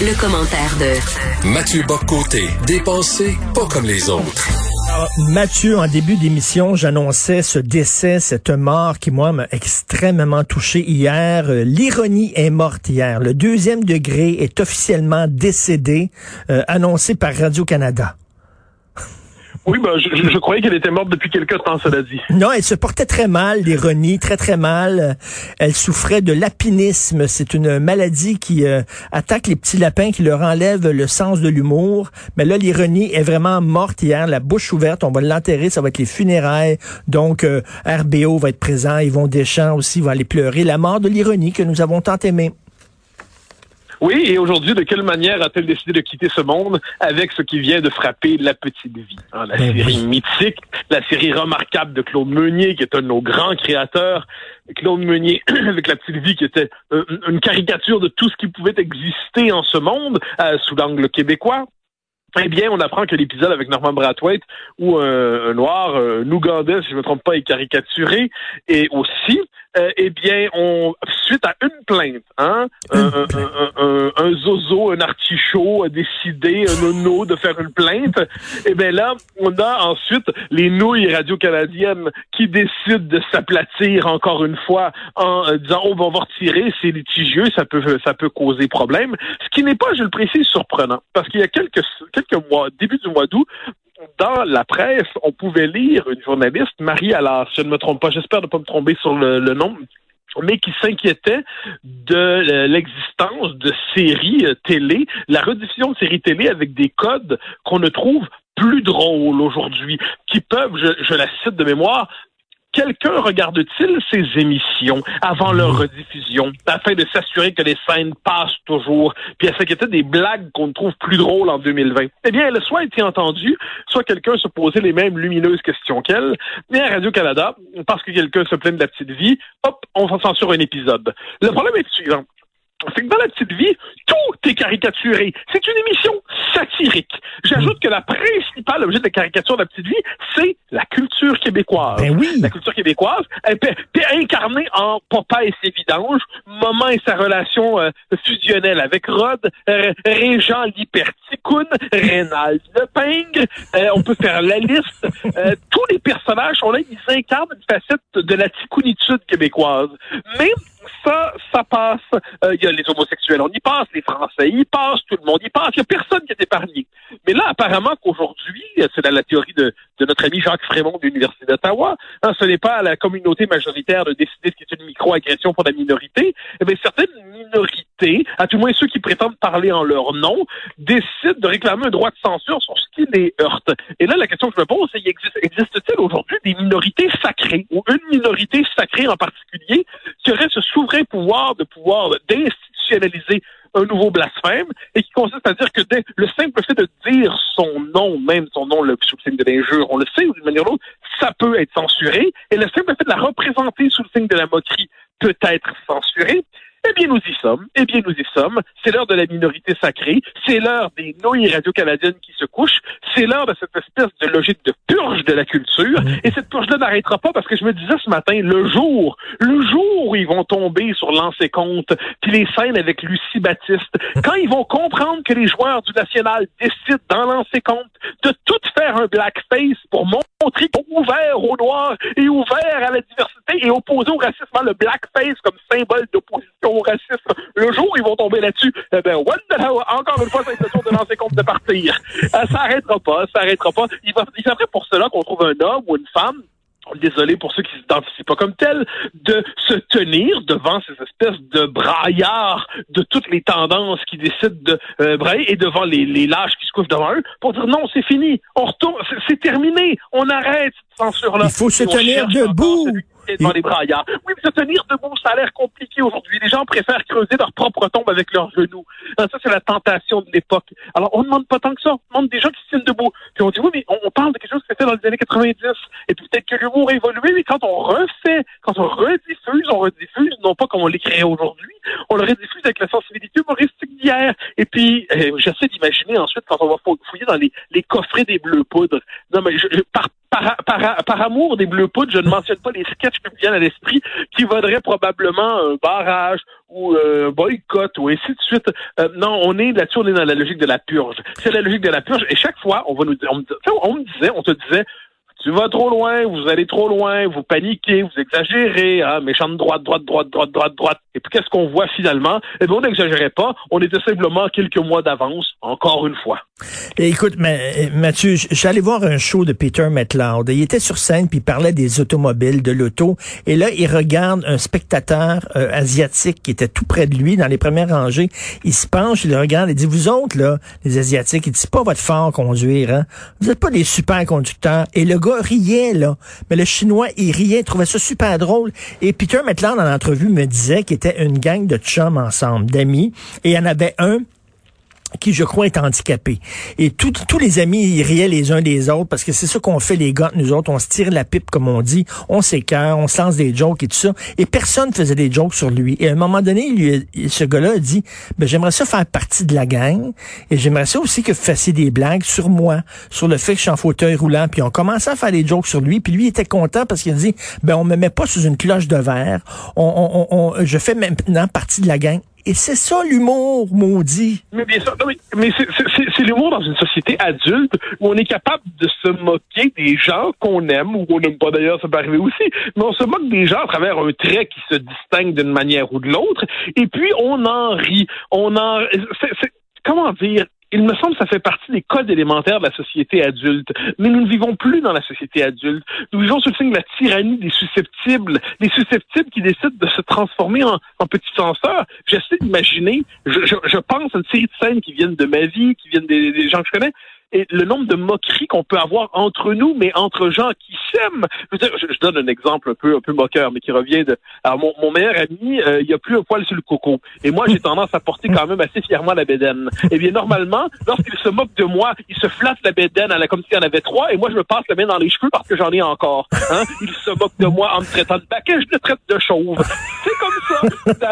Le, commentaire de Mathieu Boccoté, dépensé pas comme les autres. Alors, Mathieu, en début d'émission, j'annonçais ce décès, cette mort qui, moi, m'a extrêmement touché hier. Euh, L'ironie est morte hier. Le deuxième degré est officiellement décédé, euh, annoncé par Radio-Canada. Oui, ben, je, croyais qu'elle était morte depuis quelque temps, cela dit. Non, elle se portait très mal, l'ironie, très très mal. Elle souffrait de lapinisme. C'est une maladie qui euh, attaque les petits lapins, qui leur enlève le sens de l'humour. Mais là, l'ironie est vraiment morte hier, la bouche ouverte. On va l'enterrer, ça va être les funérailles. Donc, euh, RBO va être présent, Yvon Deschamps aussi va aller pleurer. La mort de l'ironie que nous avons tant aimée. Oui, et aujourd'hui, de quelle manière a-t-elle décidé de quitter ce monde avec ce qui vient de frapper La Petite Vie? Hein, la ben série mythique, la série remarquable de Claude Meunier, qui est un de nos grands créateurs. Claude Meunier avec La Petite Vie, qui était une caricature de tout ce qui pouvait exister en ce monde euh, sous l'angle québécois. Eh bien, on apprend que l'épisode avec Norman Brathwaite, où un, noir, un Ougandais, si je ne me trompe pas, est caricaturé, et aussi, euh, eh bien, on suite à une plainte, hein, un, un, un, zozo, un artichaut a décidé, un nono, de faire une plainte. Eh bien là, on a ensuite les nouilles radio-canadiennes qui décident de s'aplatir encore une fois en euh, disant oh, on va retirer, c'est litigieux, ça peut ça peut causer problème. Ce qui n'est pas, je le précise, surprenant, parce qu'il y a quelques quelques mois, début du mois d'août, dans la presse, on pouvait lire une journaliste, Marie Allard, si je ne me trompe pas, j'espère ne pas me tromper sur le, nom, mais qui s'inquiétait de l'existence de séries euh, télé, la rediffusion de séries télé avec des codes qu'on ne trouve plus drôles aujourd'hui, qui peuvent, je la cite de mémoire, quelqu'un regarde-t-il ces émissions avant leur rediffusion afin de s'assurer que les scènes passent toujours, puis à s'inquiéter des blagues qu'on trouve plus drôles en 2020? Eh bien, elle a soit été entendue, soit quelqu'un se posait les mêmes lumineuses questions qu'elle, mais à Radio-Canada, parce que quelqu'un se plaint de la petite vie, hop, on censure un épisode. Le problème est le suivant c'est que dans la petite vie, tout est caricaturé. C'est une émission satirique. J'ajoute que la principale objet de la caricature de la petite vie, c'est la culture québécoise. Ben oui. La culture québécoise est incarnée en Papa et ses vidanges, Maman et sa relation euh, fusionnelle avec Rod, euh, Régent Liperticoun, Rénal Lepingre, euh, on peut faire la liste. Euh, tous les personnages sont là, ils incarnent une facette de la ticounitude québécoise. Mais ça, ça passe. Il y a les homosexuels, on y passe, les Français y passent, tout le monde y passe. Il n'y a personne qui est épargné. Mais là, apparemment qu'aujourd'hui, c'est la théorie de, notre ami Jacques Frémont de l'Université d'Ottawa, hein, ce n'est pas à la communauté majoritaire de décider ce qui est une micro-agression pour la minorité. Eh bien, certaines minorités, à tout moins ceux qui prétendent parler en leur nom, décident de réclamer un droit de censure sur ce qui les heurte. Et là, la question que je me pose, c'est existe-t-il aujourd'hui des minorités sacrées, ou une minorité sacrée en particulier, qui aurait ce souverain pouvoir de pouvoir d'institutionnaliser un nouveau blasphème et qui consiste à dire que dès le simple fait de dire son nom, même son nom le, sous le signe de l'injure, on le sait d'une manière ou d'une autre, ça peut être censuré et le simple fait de la représenter sous le signe de la moquerie peut être censuré. Eh bien, nous y sommes. Eh bien, nous y sommes. C'est l'heure de la minorité sacrée. C'est l'heure des nouilles radio-canadiennes qui se couchent. C'est l'heure de cette espèce de logique de purge de la culture. Mmh. Et cette purge-là n'arrêtera pas parce que je me disais ce matin, le jour, le jour où ils vont tomber sur l'ancien compte, puis les scènes avec Lucie Baptiste, quand ils vont comprendre que les joueurs du National décident dans l'ancien compte de tout faire un blackface pour montrer qu'ils sont ouverts au noir et ouverts à la diversité et opposés au racisme, le blackface comme symbole d'opposition au racisme. Le jour où ils vont tomber là-dessus, eh ben, what the hell? encore une fois, c'est l'impression de lancer compte de partir. Euh, ça arrêtera pas, ça arrêtera pas. Il, va, il faudrait pour cela qu'on trouve un homme ou une femme désolé pour ceux qui s'identifient pas comme tels, de se tenir devant ces espèces de braillards de toutes les tendances qui décident de euh, brailler et devant les, les lâches qui se couchent devant eux pour dire non, c'est fini, on retourne, c'est terminé, on arrête cette censure-là. Il faut se tenir debout. Devant les braillards. Oui, mais se tenir debout, ça a l'air compliqué aujourd'hui. Les gens préfèrent creuser leur propre tombe avec leurs genoux. ça, c'est la tentation de l'époque. Alors, on ne demande pas tant que ça. On demande des gens qui se tiennent debout. Puis on dit, oui, mais on, parle de quelque chose qui s'est fait dans les années 90. Et puis peut-être que l'humour a évolué, mais quand on refait, quand on rediffuse, on rediffuse, non pas comme on l'écrit aujourd'hui, on le rediffuse avec la sensibilité humoristique d'hier. Et puis, euh, j'essaie d'imaginer ensuite quand on va fouiller dans les, les coffrets des bleus poudres. Non, mais je, par, par, par, amour des bleus poudres, je ne mentionne pas les sketchs qui me viennent à l'esprit, qui vaudraient probablement un barrage ou un boycott ou ainsi de suite. Euh, non, on est là-dessus, on est dans la logique de la purge. C'est la logique de la purge. Et chaque fois, on va nous on me disait, on te disait, tu vas trop loin, vous allez trop loin, vous paniquez, vous exagérez, hein, méchante droite, droite, droite, droite, droite, droite. Et puis qu'est-ce qu'on voit finalement? Eh bien, on n'exagérait pas, on était simplement quelques mois d'avance, encore une fois. Écoute, Mathieu, j'allais voir un show de Peter McLeod. Il était sur scène puis il parlait des automobiles, de l'auto. Et là, il regarde un spectateur euh, asiatique qui était tout près de lui, dans les premières rangées. Il se penche, il le regarde et dit, vous autres, là, les Asiatiques, il dit, pas votre fort conduire, hein? Vous n'êtes pas des super conducteurs. Et le gars riait, là. Mais le Chinois, il riait, il trouvait ça super drôle. Et Peter Maitland, dans l'entrevue, me disait qu'il était une gang de chums ensemble, d'amis. Et il y en avait un qui, je crois, est handicapé. Et tous les amis, ils riaient les uns des autres parce que c'est ça qu'on fait, les gars, nous autres. On se tire la pipe, comme on dit. On s'écœure, on se lance des jokes et tout ça. Et personne faisait des jokes sur lui. Et à un moment donné, lui, ce gars-là a dit, ben, j'aimerais ça faire partie de la gang. Et j'aimerais ça aussi que vous fassiez des blagues sur moi, sur le fait que je suis en fauteuil roulant. Puis on commençait à faire des jokes sur lui. Puis lui, il était content parce qu'il a dit, ben, on me met pas sous une cloche de verre. On, on, on, je fais maintenant partie de la gang. Et c'est ça l'humour, maudit. Mais bien sûr, mais c'est l'humour dans une société adulte où on est capable de se moquer des gens qu'on aime ou qu'on n'aime pas d'ailleurs, ça peut arriver aussi. Mais on se moque des gens à travers un trait qui se distingue d'une manière ou de l'autre. Et puis on en rit. On en, comment dire, il me semble que ça fait partie des codes élémentaires de la société adulte. Mais nous ne vivons plus dans la société adulte. Nous vivons sous le signe de la tyrannie des susceptibles, des susceptibles qui décident de se transformer en, petits censeurs. J'essaie d'imaginer, je, pense à une série de scènes qui viennent de ma vie, qui viennent des gens que je connais, et le nombre de moqueries qu'on peut avoir entre nous, mais entre gens qui s'aiment. Je, je, donne un exemple un peu un peu moqueur, mais qui revient de. Alors mon, mon meilleur ami, euh, il a plus un poil sur le coco, et moi j'ai tendance à porter quand même assez fièrement la bédaine. Eh bien normalement, lorsqu'il se moque de moi, il se flatte la bédaine à la, comme s'il y en avait trois, et moi je me passe la main dans les cheveux parce que j'en ai encore. Hein? Il se moque de moi en me traitant de baquet, je le traite de chauve. C'est comme ça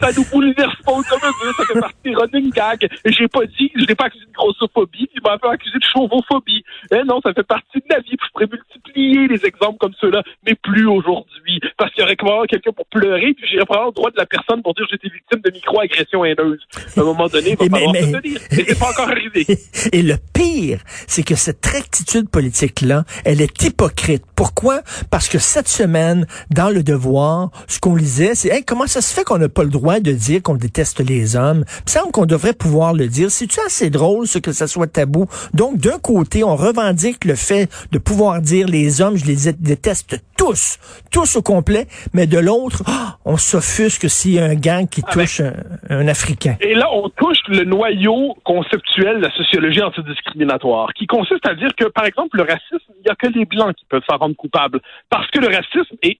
ça, nous bouleverse pas comme un ça fait partie running gags. J'ai pas dit, je n'ai pas accusé de grossophobie, il m'a accusé de chauvophobie. Eh non, ça fait partie de la vie, je pourrais multiplier les exemples comme ceux-là, mais plus aujourd'hui. Parce qu'il y aurait quand quelqu'un pour pleurer, puis j'irais prendre le droit de la personne pour dire que j'étais victime de micro-agression haineuse. À un moment donné, il va falloir mais, se tenir. Et c'est pas encore arrivé. Et le pire, c'est que cette rectitude politique-là, elle est hypocrite. Pourquoi? Parce que cette semaine, dans le devoir, ce qu'on lisait, c'est hey, comment ça se fait qu'on n'a pas le droit de dire qu'on déteste les hommes. Il me semble qu'on devrait pouvoir le dire. C'est-tu assez drôle, ce que ça soit tabou? Donc, d'un côté, on revendique le fait de pouvoir dire les hommes, je les déteste tous, tous au complet, mais de l'autre, ah, on s'offusque s'il y a un gang qui touche un, Africain. Et là, on touche le noyau conceptuel de la sociologie antidiscriminatoire, qui consiste à dire que, par exemple, le racisme, il n'y a que les Blancs qui peuvent s'en rendre coupables. Parce que le racisme, est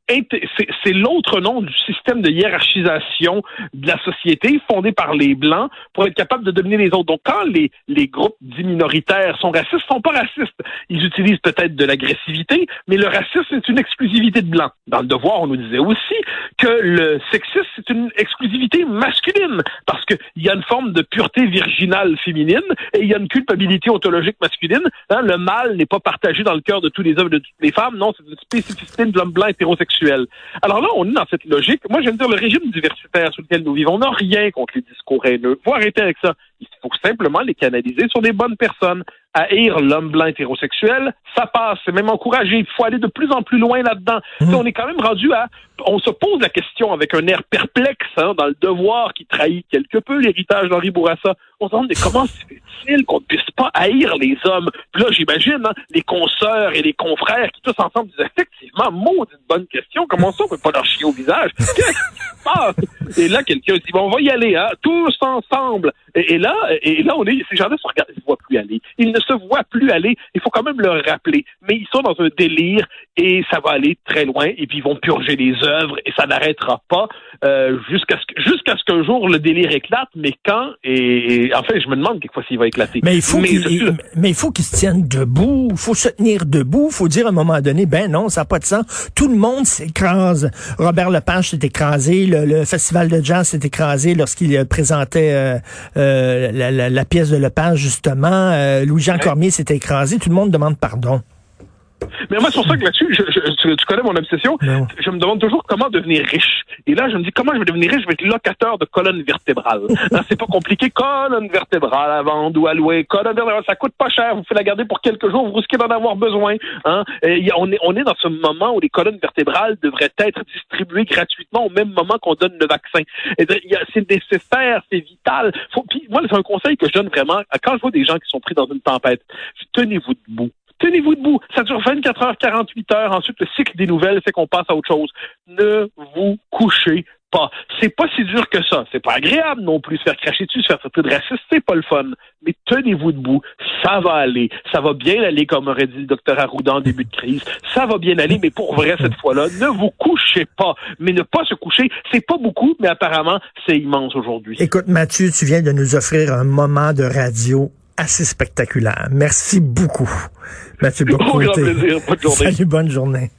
c'est l'autre nom du système de hiérarchisation de la société fondé par les Blancs pour être capable de dominer les autres. Donc, quand les, les groupes dits minoritaires sont racistes, sont pas racistes. Ils utilisent peut-être de l'agressivité, mais le racisme, c'est une exclusivité de Blancs. Dans le devoir, on nous disait aussi que le sexisme, c'est une exclusivité masculine, parce qu'il y a une forme de pureté virginale féminine et il y a une culpabilité ontologique masculine. Hein, le mal n'est pas partagé dans le cœur de tous les hommes et de toutes les femmes, non, c'est une spécificité de l'homme blanc hétérosexuel. Alors là, on est dans cette logique. Moi, j'aime dire le régime diversitaire sur lequel nous vivons n'a rien contre les discours haineux. Faut arrêter avec ça. Il faut simplement les canaliser sur des bonnes personnes. Haïr l'homme blanc hétérosexuel, ça passe, c'est même encouragé. Il faut aller de plus en plus loin là-dedans. Mmh. On est quand même rendu à... On se pose la question avec un air perplexe hein, dans le devoir qui trahit quelque peu l'héritage d'Henri Bourassa. On se demande mais comment se fait-il qu'on ne puisse pas haïr les hommes? Puis là, j'imagine hein, les consoeurs et les confrères qui tous ensemble disent effectivement, maudite bonne question, comment ça on peut pas leur chier au visage? Et là, quelqu'un dit, bon, on va y aller, hein, tous ensemble. Et, là, et là, on est, ces gens-là se regardent, ils ne se voient plus aller. Ils ne se voient plus aller. Il faut quand même leur rappeler. Mais ils sont dans un délire et ça va aller très loin et puis ils vont purger les œuvres et ça n'arrêtera pas euh, jusqu'à ce ce qu'un jour le délire éclate mais quand et, en fait je me demande quelquefois s'il va éclater. Mais il faut qu'il mais il faut se tiennent debout il faut se tenir debout il faut dire à un moment donné ben non ça n'a pas de sens. Tout le monde s'écrase. Robert Lepage s'est écrasé le, festival de jazz s'est écrasé lorsqu'il présentait euh, euh, la, la, pièce de Lepage justement. Louis-Jean Cormier s'est écrasé tout le monde demande pardon. Mais moi, c'est pour ça que là-dessus, tu, connais mon obsession. Je me demande toujours comment devenir riche. Et là, je me dis, comment je vais devenir riche? Je vais être locateur de colonne vertébrale. c'est pas compliqué. Colonne vertébrale à vendre ou à louer. Colonne vertébrale, ça coûte pas cher. Vous faites la garder pour quelques jours. Vous risquez d'en avoir besoin. Hein? On, est, on est dans ce moment où les colonnes vertébrales devraient être distribuées gratuitement au même moment qu'on donne le vaccin. C'est nécessaire, c'est vital. Faut, moi, c'est un conseil que je donne vraiment. Quand je vois des gens qui sont pris dans une tempête, tenez-vous debout. Tenez-vous debout. Ça dure 24 heures, 48 heures. Ensuite, le cycle des nouvelles, c'est qu'on passe à autre chose. Ne vous couchez pas. C'est pas si dur que ça. C'est pas agréable non plus se faire cracher dessus, se faire traiter de raciste, c'est pas le fun. Mais tenez-vous debout. Ça va aller. Ça va bien aller, comme aurait dit le docteur Arruda en début de crise. Ça va bien aller, mais pour vrai, cette fois-là, ne vous couchez pas. Mais ne pas se coucher, c'est pas beaucoup, mais apparemment, c'est immense aujourd'hui. Écoute, Mathieu, tu viens de nous offrir un moment de radio assez spectaculaire. Merci beaucoup, Mathieu Bocoté. Salut, bonne journée.